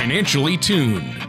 Financially Tuned.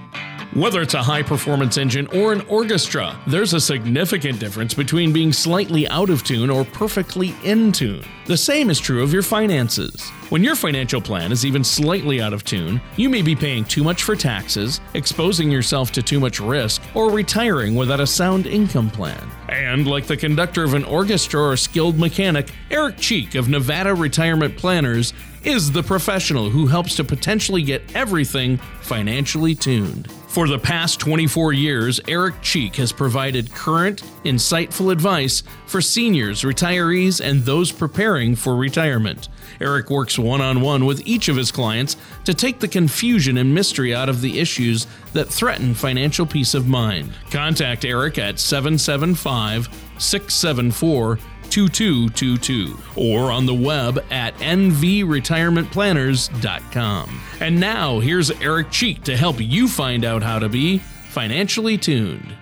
Whether it's a high performance engine or an orchestra, there's a significant difference between being slightly out of tune or perfectly in tune. The same is true of your finances. When your financial plan is even slightly out of tune, you may be paying too much for taxes, exposing yourself to too much risk, or retiring without a sound income plan. And like the conductor of an orchestra or skilled mechanic, Eric Cheek of Nevada Retirement Planners is the professional who helps to potentially get everything financially tuned. For the past 24 years, Eric Cheek has provided current, insightful advice for seniors, retirees, and those preparing for retirement. Eric works one on one with each of his clients to take the confusion and mystery out of the issues that threaten financial peace of mind. Contact Eric at 775 674 2222 or on the web at nvretirementplanners.com. And now here's Eric Cheek to help you find out how to be financially tuned.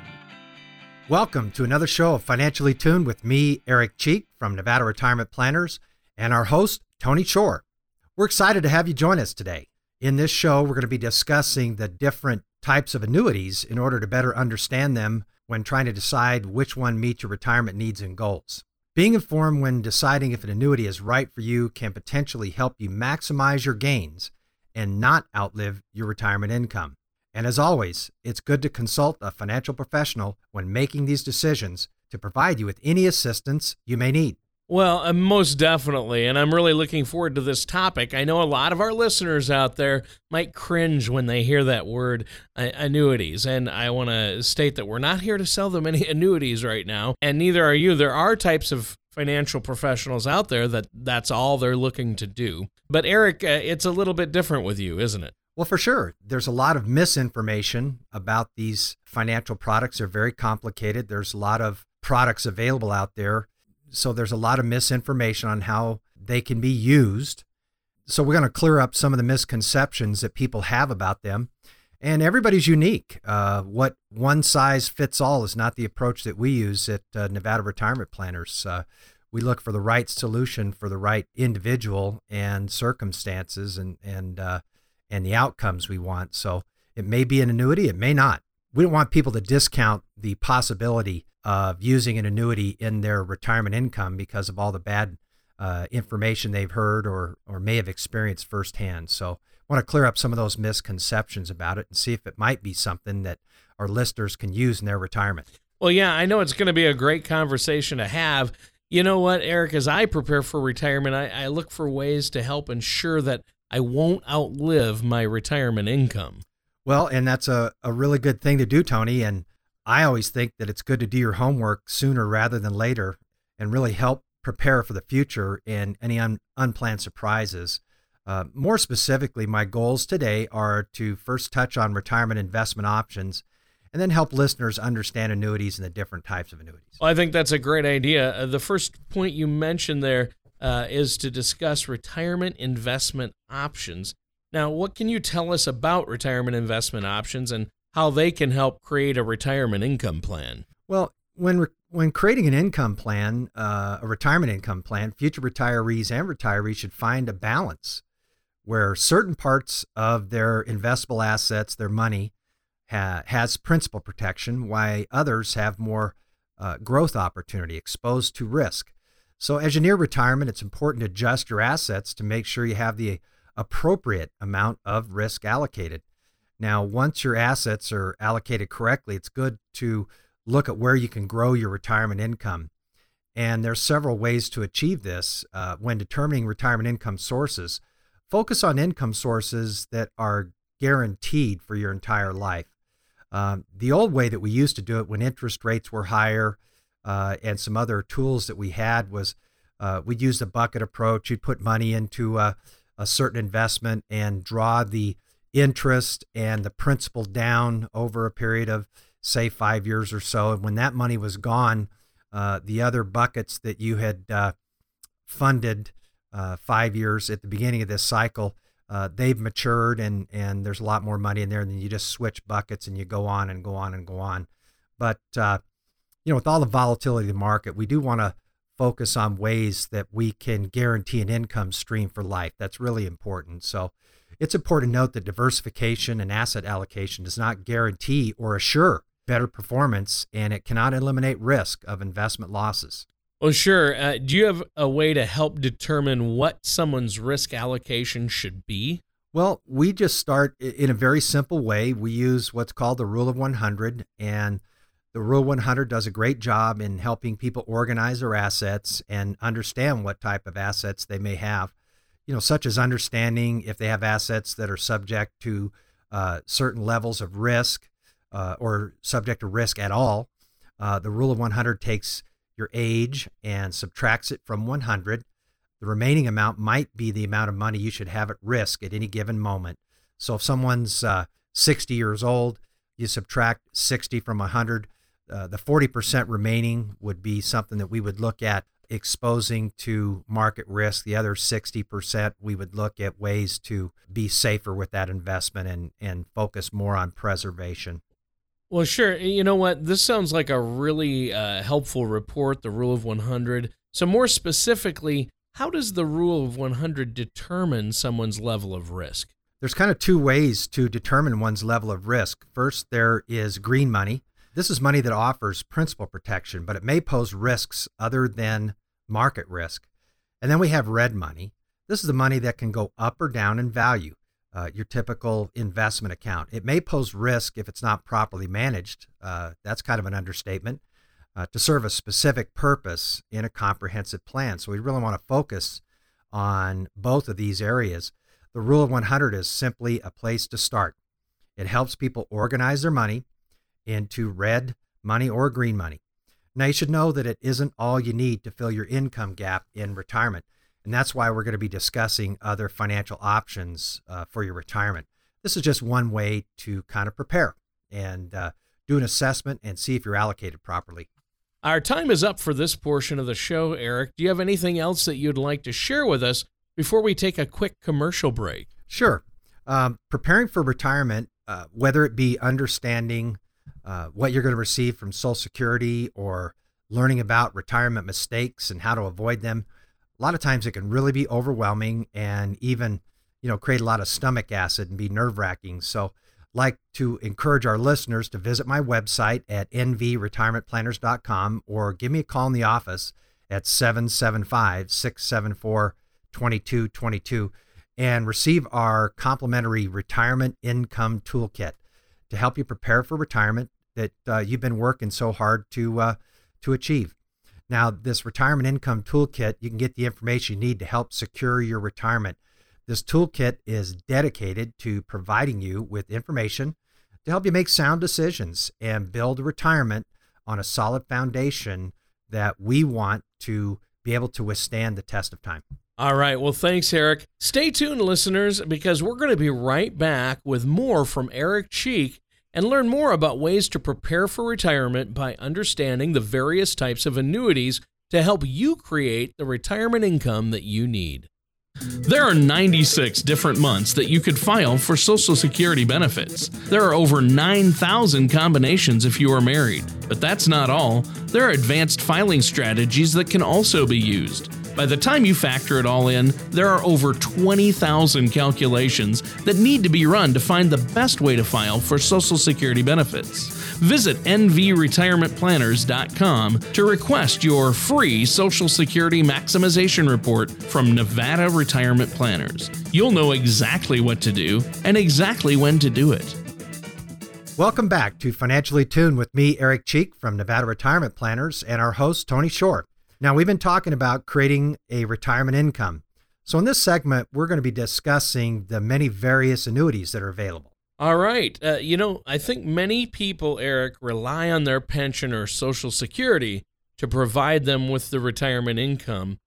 Welcome to another show of Financially Tuned with me, Eric Cheek from Nevada Retirement Planners, and our host, Tony Shore. We're excited to have you join us today. In this show, we're going to be discussing the different types of annuities in order to better understand them when trying to decide which one meets your retirement needs and goals. Being informed when deciding if an annuity is right for you can potentially help you maximize your gains and not outlive your retirement income. And as always, it's good to consult a financial professional when making these decisions to provide you with any assistance you may need. Well, uh, most definitely. And I'm really looking forward to this topic. I know a lot of our listeners out there might cringe when they hear that word uh, annuities. And I want to state that we're not here to sell them any annuities right now, and neither are you. There are types of financial professionals out there that that's all they're looking to do. But Eric, uh, it's a little bit different with you, isn't it? Well, for sure. There's a lot of misinformation about these financial products. They're very complicated. There's a lot of products available out there so there's a lot of misinformation on how they can be used. So we're going to clear up some of the misconceptions that people have about them. And everybody's unique. Uh, what one size fits all is not the approach that we use at uh, Nevada Retirement Planners. Uh, we look for the right solution for the right individual and circumstances and and uh, and the outcomes we want. So it may be an annuity, it may not. We don't want people to discount the possibility of using an annuity in their retirement income because of all the bad uh, information they've heard or or may have experienced firsthand. So I want to clear up some of those misconceptions about it and see if it might be something that our listeners can use in their retirement. Well, yeah, I know it's going to be a great conversation to have. You know what, Eric, as I prepare for retirement, I, I look for ways to help ensure that I won't outlive my retirement income. Well, and that's a, a really good thing to do, Tony. And I always think that it's good to do your homework sooner rather than later and really help prepare for the future and any un- unplanned surprises. Uh, more specifically, my goals today are to first touch on retirement investment options and then help listeners understand annuities and the different types of annuities. Well, I think that's a great idea. Uh, the first point you mentioned there uh, is to discuss retirement investment options. Now, what can you tell us about retirement investment options and how they can help create a retirement income plan. Well, when re- when creating an income plan, uh, a retirement income plan, future retirees and retirees should find a balance where certain parts of their investable assets, their money, ha- has principal protection, while others have more uh, growth opportunity, exposed to risk. So, as you near retirement, it's important to adjust your assets to make sure you have the appropriate amount of risk allocated. Now, once your assets are allocated correctly, it's good to look at where you can grow your retirement income. And there's several ways to achieve this uh, when determining retirement income sources. Focus on income sources that are guaranteed for your entire life. Um, the old way that we used to do it when interest rates were higher uh, and some other tools that we had was uh, we'd use the bucket approach. You'd put money into a, a certain investment and draw the interest and the principal down over a period of say five years or so. And when that money was gone uh, the other buckets that you had uh, funded uh, five years at the beginning of this cycle uh, they've matured and and there's a lot more money in there and then you just switch buckets and you go on and go on and go on. But uh, you know with all the volatility of the market we do want to focus on ways that we can guarantee an income stream for life. That's really important. So It's important to note that diversification and asset allocation does not guarantee or assure better performance, and it cannot eliminate risk of investment losses. Well, sure. Uh, do you have a way to help determine what someone's risk allocation should be? Well, we just start in a very simple way. We use what's called the Rule of 100, and the Rule 100 does a great job in helping people organize their assets and understand what type of assets they may have. You know, such as understanding if they have assets that are subject to uh, certain levels of risk uh, or subject to risk at all. Uh, the Rule of 100 takes your age and subtracts it from 100. The remaining amount might be the amount of money you should have at risk at any given moment. So if someone's uh, 60 years old, you subtract 60 from 100. Uh, the 40% remaining would be something that we would look at exposing to market risk. The other 60%, we would look at ways to be safer with that investment and, and focus more on preservation. Well, sure. You know what? This sounds like a really uh, helpful report, the Rule of 100. So, more specifically, how does the Rule of 100 determine someone's level of risk? There's kind of two ways to determine one's level of risk. First, there is green money. This is money that offers principal protection, but it may pose risks other than market risk. And then we have red money. This is the money that can go up or down in value uh, your typical investment account. It may pose risk if it's not properly managed. Uh, that's kind of an understatement. Uh, to serve a specific purpose in a comprehensive plan. So we really want to focus on both of these areas. The Rule of 100 is simply a place to start. It helps people organize their money into red money or green money. Now, you should know that it isn't all you need to fill your income gap in retirement. And that's why we're going to be discussing other financial options uh, for your retirement. This is just one way to kind of prepare and uh, do an assessment and see if you're allocated properly. Our time is up for this portion of the show, Eric. Do you have anything else that you'd like to share with us before we take a quick commercial break? Sure. Um, preparing for retirement, uh, whether it be understanding uh, what you're going to receive from Social Security or learning about retirement mistakes and how to avoid them, a lot of times it can really be overwhelming and even you know create a lot of stomach acid and be nerve wracking so like to encourage our listeners to visit my website at nvretirementplanners.com or give me a call in the office at 775-674-2222 and receive our complimentary retirement income toolkit to help you prepare for retirement that uh, you've been working so hard to uh, to achieve now, this retirement income toolkit, you can get the information you need to help secure your retirement. This toolkit is dedicated to providing you with information to help you make sound decisions and build retirement on a solid foundation that we want to be able to withstand the test of time. All right. Well, thanks, Eric. Stay tuned, listeners, because we're going to be right back with more from Eric Cheek and learn more about ways to prepare for retirement by understanding the various types of annuities to help you create the retirement income that you need. There are 96 different months that you could file for Social Security benefits. There are over 9,000 combinations if you are married. But that's not all. There are advanced filing strategies that can also be used. By the time you factor it all in, there are over 20,000 calculations that need to be run to find the best way to file for Social Security benefits. Visit nvretirementplanners.com to request your free Social Security maximization report from Nevada Retirement Planners. You'll know exactly what to do and exactly when to do it. Welcome back to Financially Tuned with me, Eric Cheek from Nevada Retirement Planners, and our host, Tony Shore. Now, we've been talking about creating a retirement income. So, in this segment, we're going to be discussing the many various annuities that are available. All right. Uh, you know, I think many people, Eric, rely on their pension or Social Security to provide them with the retirement income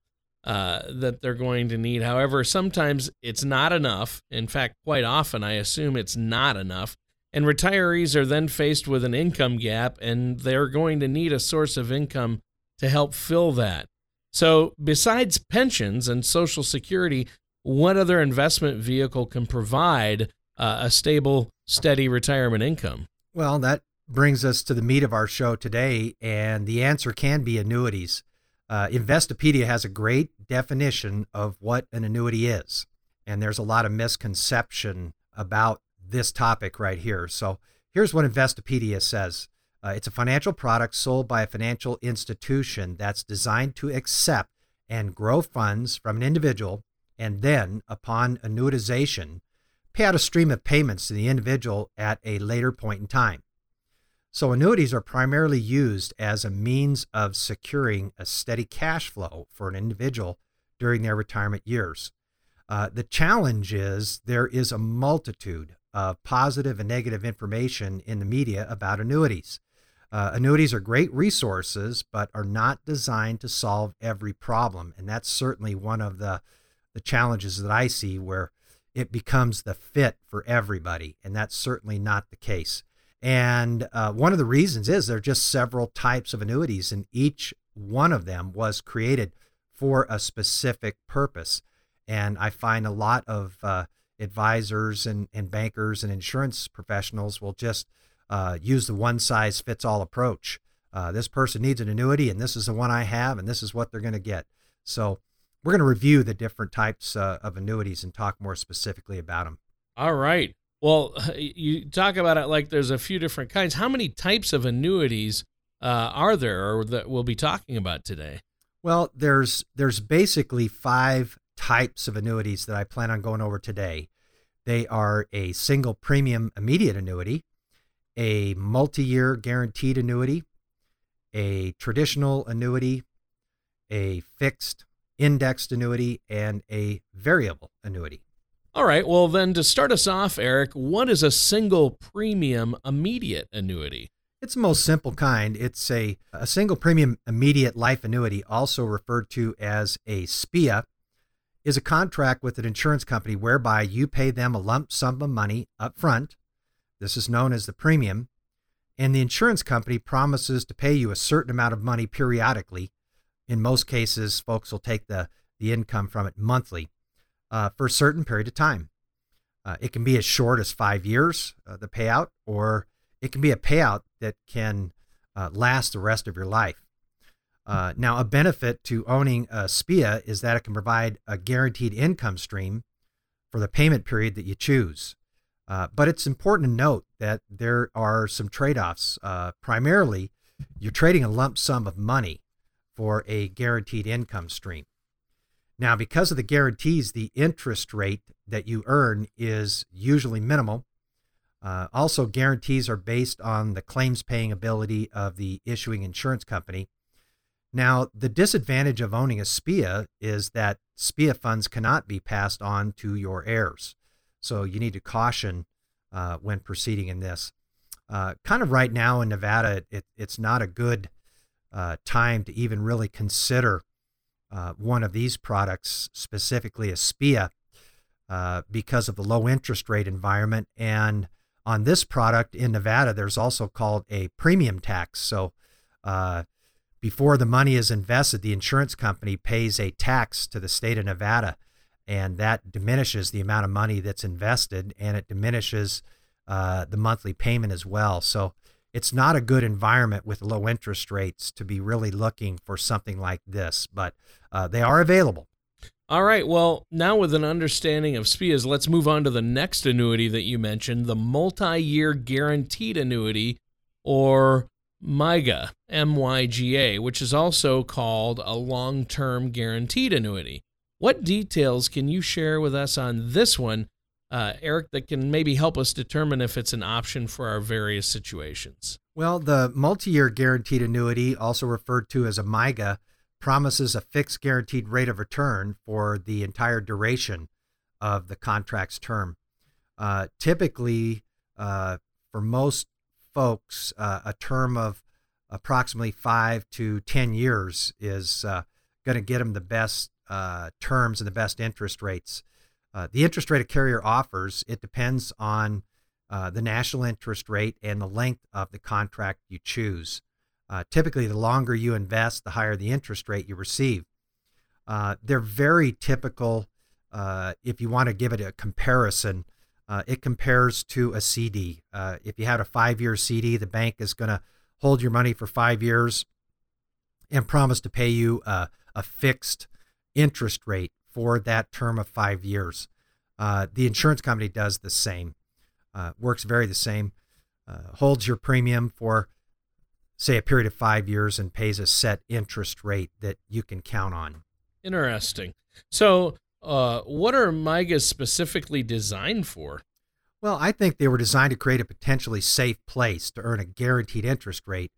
uh, that they're going to need. However, sometimes it's not enough. In fact, quite often, I assume it's not enough. And retirees are then faced with an income gap and they're going to need a source of income to help fill that. So, besides pensions and Social Security, what other investment vehicle can provide uh, a stable, steady retirement income? Well, that brings us to the meat of our show today, and the answer can be annuities. Uh, Investopedia has a great definition of what an annuity is. And there's a lot of misconception about this topic right here. So here's what Investopedia says uh, it's a financial product sold by a financial institution that's designed to accept and grow funds from an individual and then, upon annuitization, pay out a stream of payments to the individual at a later point in time. So, annuities are primarily used as a means of securing a steady cash flow for an individual during their retirement years. Uh, the challenge is there is a multitude of positive and negative information in the media about annuities. Uh, annuities are great resources, but are not designed to solve every problem. And that's certainly one of the, the challenges that I see where it becomes the fit for everybody. And that's certainly not the case. And uh, one of the reasons is there are just several types of annuities, and each one of them was created for a specific purpose. And I find a lot of uh, advisors and, and bankers and insurance professionals will just uh, use the one size fits all approach. Uh, this person needs an annuity, and this is the one I have, and this is what they're going to get. So, we're going to review the different types uh, of annuities and talk more specifically about them. All right. Well, you talk about it like there's a few different kinds. How many types of annuities uh, are there, or that we'll be talking about today? Well, there's there's basically five types of annuities that I plan on going over today. They are a single premium immediate annuity, a multi-year guaranteed annuity, a traditional annuity, a fixed indexed annuity, and a variable annuity. All right. Well, then to start us off, Eric, what is a single premium immediate annuity? It's the most simple kind. It's a, a single premium immediate life annuity, also referred to as a SPIA, is a contract with an insurance company whereby you pay them a lump sum of money up front. This is known as the premium. And the insurance company promises to pay you a certain amount of money periodically. In most cases, folks will take the, the income from it monthly uh, for a certain period of time. Uh, it can be as short as five years, uh, the payout, or it can be a payout that can uh, last the rest of your life. Uh, now, a benefit to owning a SPIA is that it can provide a guaranteed income stream for the payment period that you choose. Uh, but it's important to note that there are some trade offs. primarily, you're trading a lump sum of money for a guaranteed income stream. Now, because of the guarantees, the interest rate that you earn is usually minimal. Uh, also, guarantees are based on the claims paying ability of the issuing insurance company. Now, the disadvantage of owning a SPIA is that SPIA funds cannot be passed on to your heirs. So you need to caution uh, when proceeding in this. Uh, kind of right now in Nevada, it, it's not a good uh, time to even really consider uh, one of these products, specifically a SPIA, uh, because of the low interest rate environment. And on this product in Nevada, there's also called a premium tax. So uh, before the money is invested, the insurance company pays a tax to the state of Nevada, and that diminishes the amount of money that's invested and it diminishes uh, the monthly payment as well. So it's not a good environment with low interest rates to be really looking for something like this, but uh, they are available. All right. Well, now with an understanding of SPIAs, let's move on to the next annuity that you mentioned the multi year guaranteed annuity, or MYGA, M Y G A, which is also called a long term guaranteed annuity. What details can you share with us on this one uh, Eric, that can maybe help us determine if it's an option for our various situations? Well, the multi year guaranteed annuity, also referred to as a MYGA, promises a fixed guaranteed rate of return for the entire duration of the contract's term. Uh, typically, uh, for most folks, uh, a term of approximately five to 10 years is uh, going to get them the best uh, terms and the best interest rates. Uh, the interest rate a carrier offers, it depends on uh, the national interest rate and the length of the contract you choose. Uh, typically, the longer you invest, the higher the interest rate you receive. Uh, they're very typical. If you want to give it a comparison, it compares to a CD. if you had a five year CD, the bank is going to hold your money for five years and promise to pay you a fixed interest rate for that term of five years. Uh, the insurance company does the same, uh, works very the same, uh, holds your premium for, say, a period of five years and pays a set interest rate that you can count on. Interesting. So, uh, what are MYGAs specifically designed for? Well, I think they were designed to create a potentially safe place to earn a guaranteed interest rate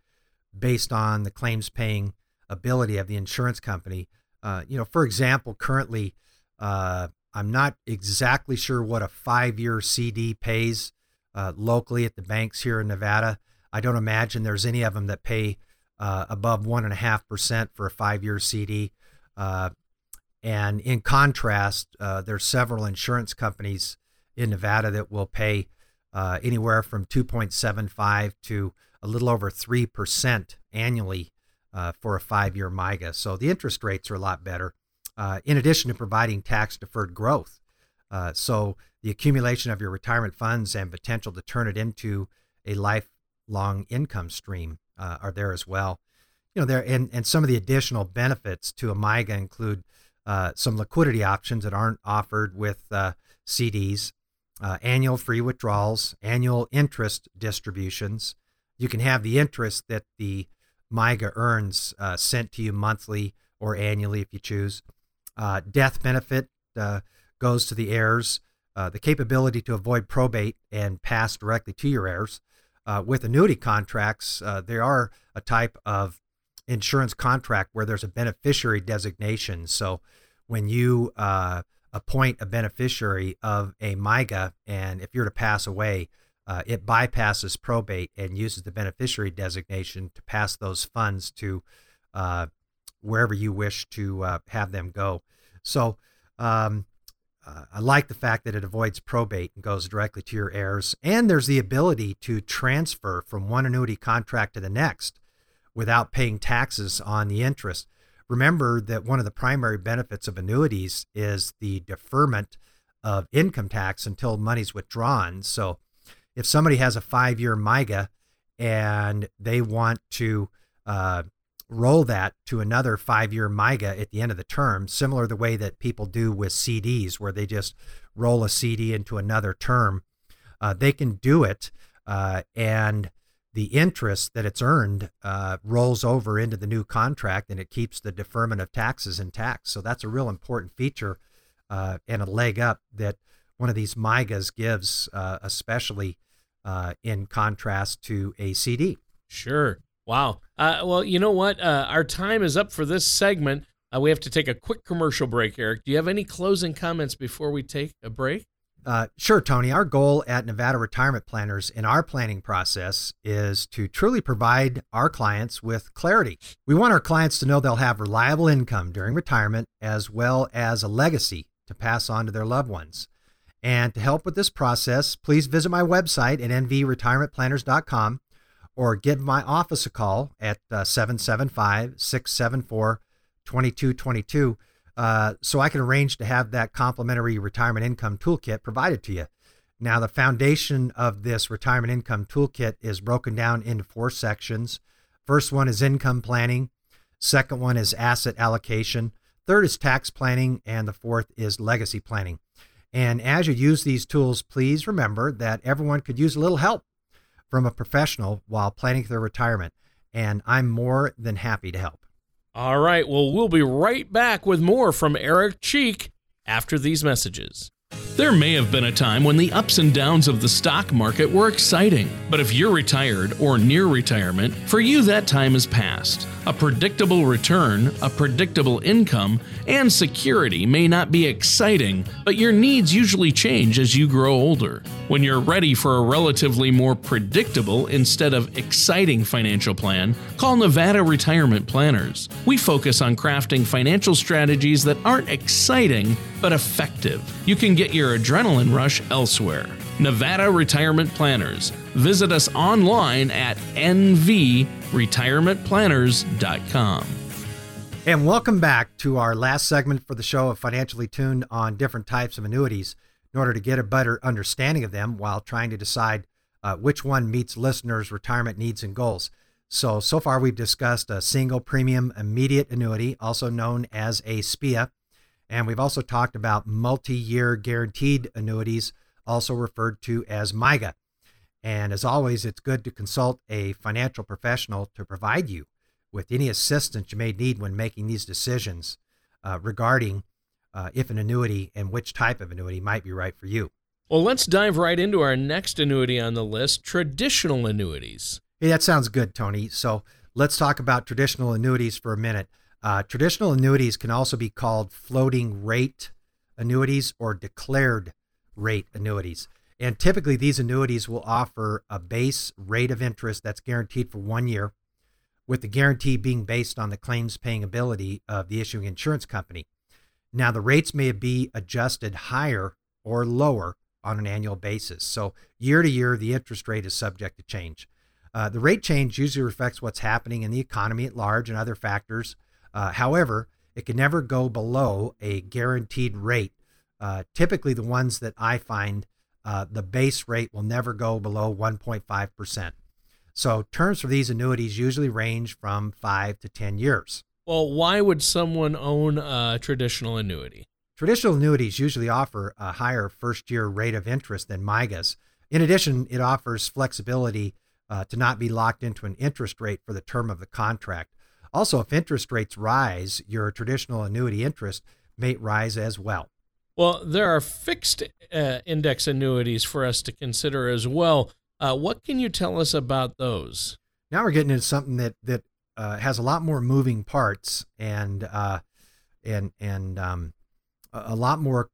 based on the claims paying ability of the insurance company. Uh, you know, for example, currently, uh, I'm not exactly sure what a five year CD pays uh, locally at the banks here in Nevada. I don't imagine there's any of them that pay uh, above 1.5% for a five year CD. Uh, and in contrast, there's several insurance companies in Nevada that will pay anywhere from 2.75 to a little over 3% annually uh, for a five year MYGA. So the interest rates are a lot better, uh, in addition to providing tax deferred growth. Uh, so the accumulation of your retirement funds and potential to turn it into a lifelong income stream uh, are there as well. You know, there and, and some of the additional benefits to a MYGA include uh, some liquidity options that aren't offered with CDs uh, annual free withdrawals, annual interest distributions. You can have the interest that the MYGA earns uh, sent to you monthly or annually if you choose. Uh, death benefit uh, goes to the heirs. Uh, the capability to avoid probate and pass directly to your heirs. Uh, with annuity contracts, there are a type of insurance contract where there's a beneficiary designation. So when you appoint a beneficiary of a MYGA, and if you're to pass away, uh, it bypasses probate and uses the beneficiary designation to pass those funds to uh, wherever you wish to uh, have them go. So um, uh, I like the fact that it avoids probate and goes directly to your heirs. And there's the ability to transfer from one annuity contract to the next without paying taxes on the interest remember that one of the primary benefits of annuities is the deferment of income tax until money's withdrawn. So if somebody has a five year MYGA and they want to uh, roll that to another five year MYGA at the end of the term, similar the way that people do with CDs, where they just roll a CD into another term, uh, they can do it. Uh, and the interest that it's earned uh, rolls over into the new contract and it keeps the deferment of taxes intact. So that's a real important feature uh, and a leg up that one of these MYGAs gives, uh, especially uh, in contrast to a CD. Sure. Wow. Uh, well, you know what? Uh, our time is up for this segment. we have to take a quick commercial break, Eric. Do you have any closing comments before we take a break? Uh, sure, Tony. Our goal at Nevada Retirement Planners in our planning process is to truly provide our clients with clarity. We want our clients to know they'll have reliable income during retirement as well as a legacy to pass on to their loved ones. And to help with this process, please visit my website at nvretirementplanners.com or give my office a call at uh, 775 674 2222 uh, so I can arrange to have that complimentary retirement income toolkit provided to you. Now, the foundation of this retirement income toolkit is broken down into four sections. First one is income planning, second one is asset allocation, third is tax planning, and the fourth is legacy planning. And as you use these tools, please remember that everyone could use a little help from a professional while planning their retirement. And I'm more than happy to help. All right. Well, we'll be right back with more from Eric Cheek after these messages. There may have been a time when the ups and downs of the stock market were exciting, but if you're retired or near retirement, for you that time is past. A predictable return, a predictable income, and security may not be exciting, but your needs usually change as you grow older. When you're ready for a relatively more predictable instead of exciting financial plan, call Nevada Retirement Planners. We focus on crafting financial strategies that aren't exciting, but effective. You can get your adrenaline rush elsewhere. Nevada Retirement Planners. Visit us online at nvretirementplanners.com. And welcome back to our last segment for the show of Financially Tuned on different types of annuities in order to get a better understanding of them while trying to decide uh, which one meets listeners' retirement needs and goals. So, so far we've discussed a single premium immediate annuity, also known as a SPIA, And we've also talked about multi year guaranteed annuities, also referred to as MYGA. And as always, it's good to consult a financial professional to provide you with any assistance you may need when making these decisions uh, regarding uh, if an annuity and which type of annuity might be right for you. Well, let's dive right into our next annuity on the list traditional annuities. Hey, that sounds good, Tony. So let's talk about traditional annuities for a minute. Uh, traditional annuities can also be called floating rate annuities or declared rate annuities. And typically, these annuities will offer a base rate of interest that's guaranteed for one year, with the guarantee being based on the claims paying ability of the issuing insurance company. Now, the rates may be adjusted higher or lower on an annual basis. So, year to year, the interest rate is subject to change. Uh, the rate change usually reflects what's happening in the economy at large and other factors. Uh, however, it can never go below a guaranteed rate. Uh, typically, the ones that I find, uh, the base rate will never go below 1.5%. So, terms for these annuities usually range from five to 10 years. Well, why would someone own a traditional annuity? Traditional annuities usually offer a higher first year rate of interest than MYGAs. In addition, it offers flexibility uh, to not be locked into an interest rate for the term of the contract. Also, if interest rates rise, your traditional annuity interest may rise as well. Well, there are fixed uh, index annuities for us to consider as well. Uh, what can you tell us about those? Now we're getting into something that that uh, has a lot more moving parts and uh, and and um, a lot more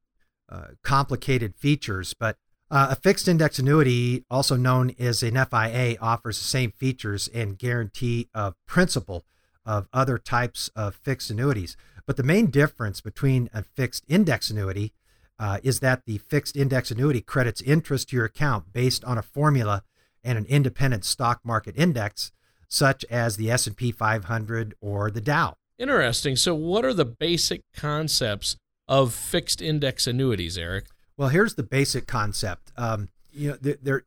uh, complicated features. But uh, a fixed index annuity, also known as an FIA, offers the same features and guarantee of principal of other types of fixed annuities. But the main difference between a fixed index annuity uh, is that the fixed index annuity credits interest to your account based on a formula and an independent stock market index, such as the S&P 500 or the Dow. Interesting. So, what are the basic concepts of fixed index annuities, Eric? Well, here's the basic concept. Um, you know, there,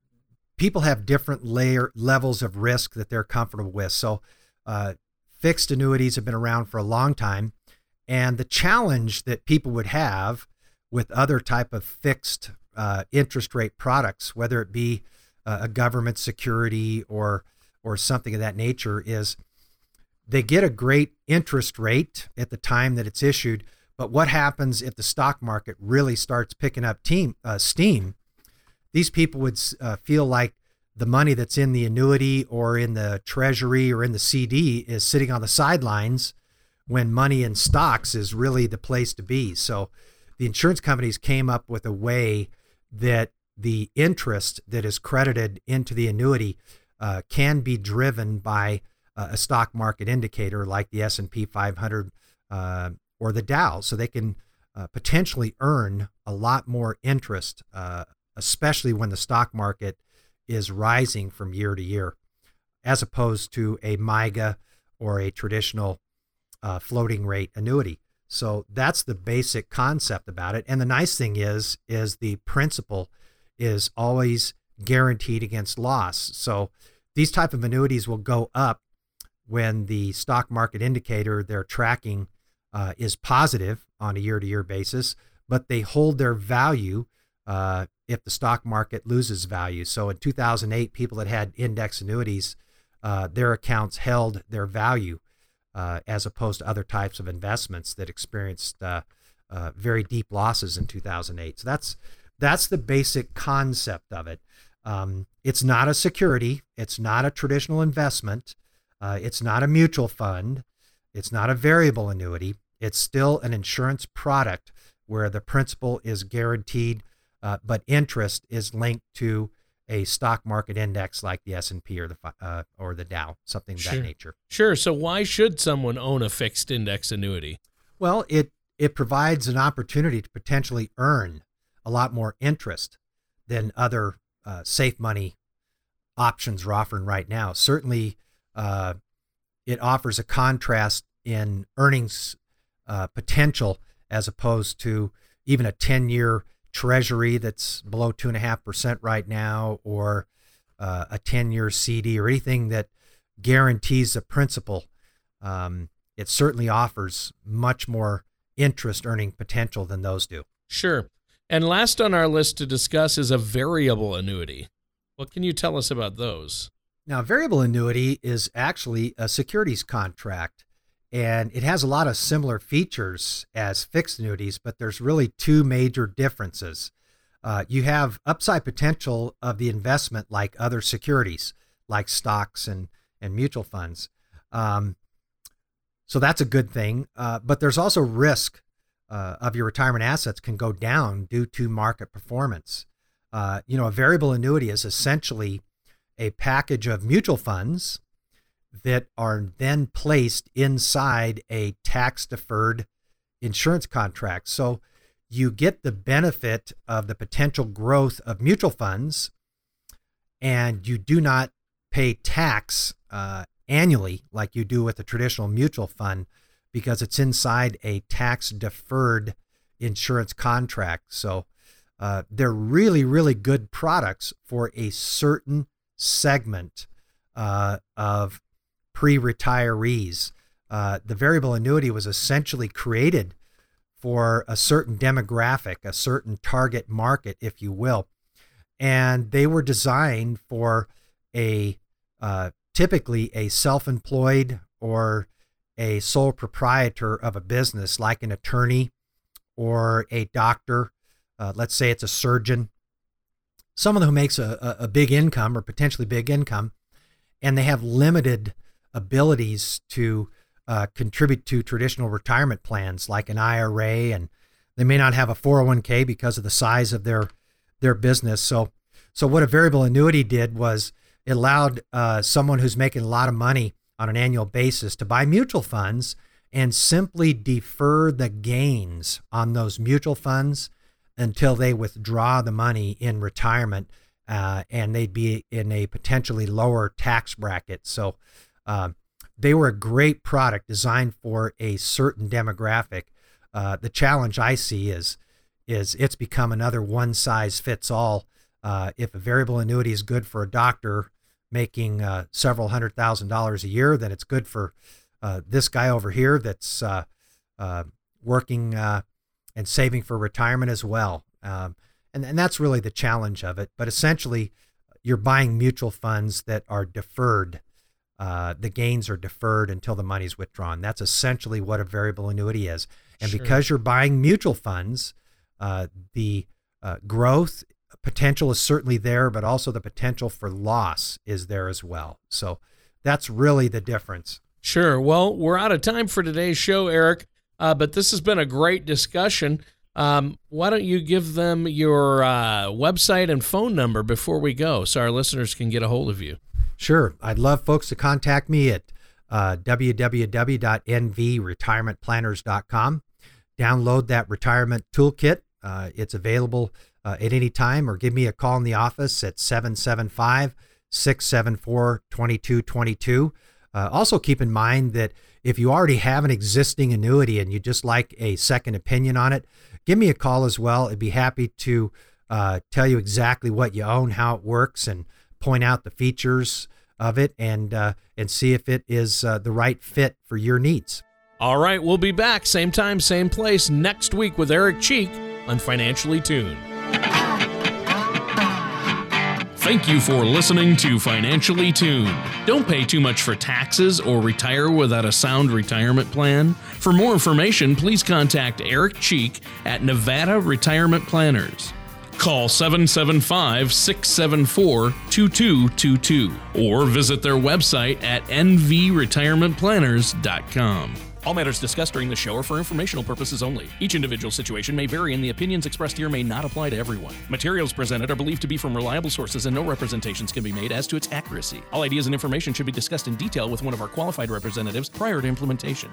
people have different layer levels of risk that they're comfortable with. So, uh, fixed annuities have been around for a long time, and the challenge that people would have with other type of fixed uh, interest rate products, whether it be uh, a government security or or something of that nature, is they get a great interest rate at the time that it's issued, but what happens if the stock market really starts picking up team, uh, steam? These people would uh, feel like the money that's in the annuity or in the treasury or in the CD is sitting on the sidelines when money in stocks is really the place to be. So the insurance companies came up with a way that the interest that is credited into the annuity uh, can be driven by uh, a stock market indicator like the S&P 500 uh, or the Dow, so they can uh, potentially earn a lot more interest, uh, especially when the stock market is rising from year to year, as opposed to a MYGA or a traditional uh, floating rate annuity. So that's the basic concept about it. And the nice thing is, is the principal is always guaranteed against loss. So these type of annuities will go up when the stock market indicator they're tracking uh, is positive on a year to year basis, but they hold their value uh, if the stock market loses value. So in 2008, people that had index annuities, uh, their accounts held their value uh, as opposed to other types of investments that experienced uh, uh, very deep losses in 2008. So that's that's the basic concept of it. Um, it's not a security. It's not a traditional investment. it's not a mutual fund. It's not a variable annuity. It's still an insurance product where the principal is guaranteed, uh, but interest is linked to a stock market index like the S&P or the uh, or the Dow, something of sure. that nature. Sure. So why should someone own a fixed index annuity? Well, it it provides an opportunity to potentially earn a lot more interest than other uh, safe money options are offering right now. Certainly, uh, it offers a contrast in earnings uh, potential as opposed to even a 10 year treasury that's below 2.5% right now or uh, a 10 year CD or anything that guarantees a principal. Um, it certainly offers much more interest earning potential than those do. Sure. And last on our list to discuss is a variable annuity. What can you tell us about those? Now, variable annuity is actually a securities contract, and it has a lot of similar features as fixed annuities, but there's really two major differences. Uh, you have upside potential of the investment like other securities, like stocks and, and mutual funds. Um, so that's a good thing. Uh, but there's also risk uh, of your retirement assets can go down due to market performance. Uh, you know, a variable annuity is essentially a package of mutual funds that are then placed inside a tax deferred insurance contract. So you get the benefit of the potential growth of mutual funds and you do not pay tax uh, annually like you do with a traditional mutual fund because it's inside a tax deferred insurance contract. So uh, they're really, really good products for a certain segment uh, of pre retirees. Uh, the variable annuity was essentially created for a certain demographic, a certain target market, if you will. And they were designed for a uh, typically a self employed or a sole proprietor of a business, like an attorney or a doctor. Uh, let's say it's a surgeon, someone who makes a, a big income or potentially big income, and they have limited abilities to uh, contribute to traditional retirement plans like an IRA, and they may not have a 401k because of the size of their their business. So, so what a variable annuity did was it allowed uh, someone who's making a lot of money on an annual basis to buy mutual funds and simply defer the gains on those mutual funds until they withdraw the money in retirement uh, and they'd be in a potentially lower tax bracket. So uh, they were a great product designed for a certain demographic. Uh, the challenge I see is is it's become another one size fits all. Uh, if a variable annuity is good for a doctor making uh, several hundred thousand dollars a year, then it's good for uh, this guy over here that's uh, uh working and saving for retirement as well. Um, and, and that's really the challenge of it. But essentially, you're buying mutual funds that are deferred. Uh, the gains are deferred until the money's withdrawn. That's essentially what a variable annuity is. And sure. because you're buying mutual funds, the growth potential is certainly there, but also the potential for loss is there as well. So that's really the difference. Sure. Well, we're out of time for today's show, Eric, uh, but this has been a great discussion. Um, why don't you give them your uh, website and phone number before we go so our listeners can get a hold of you? Sure. I'd love folks to contact me at uh, www.nvretirementplanners.com. Download that retirement toolkit. Uh, it's available uh, at any time or give me a call in the office at 775 674 2222. Uh, also, keep in mind that if you already have an existing annuity and you just like a second opinion on it, give me a call as well. I'd be happy to uh, tell you exactly what you own, how it works, and point out the features of it and uh, and see if it is uh, the right fit for your needs. All right, we'll be back same time, same place next week with Eric Cheek on Financially Tuned. Thank you for listening to Financially Tuned. Don't pay too much for taxes or retire without a sound retirement plan. For more information, please contact Eric Cheek at Nevada Retirement Planners. Call 775 674 2222 or visit their website at nvretirementplanners.com. All matters discussed during the show are for informational purposes only. Each individual situation may vary, and the opinions expressed here may not apply to everyone. Materials presented are believed to be from reliable sources, and no representations can be made as to its accuracy. All ideas and information should be discussed in detail with one of our qualified representatives prior to implementation.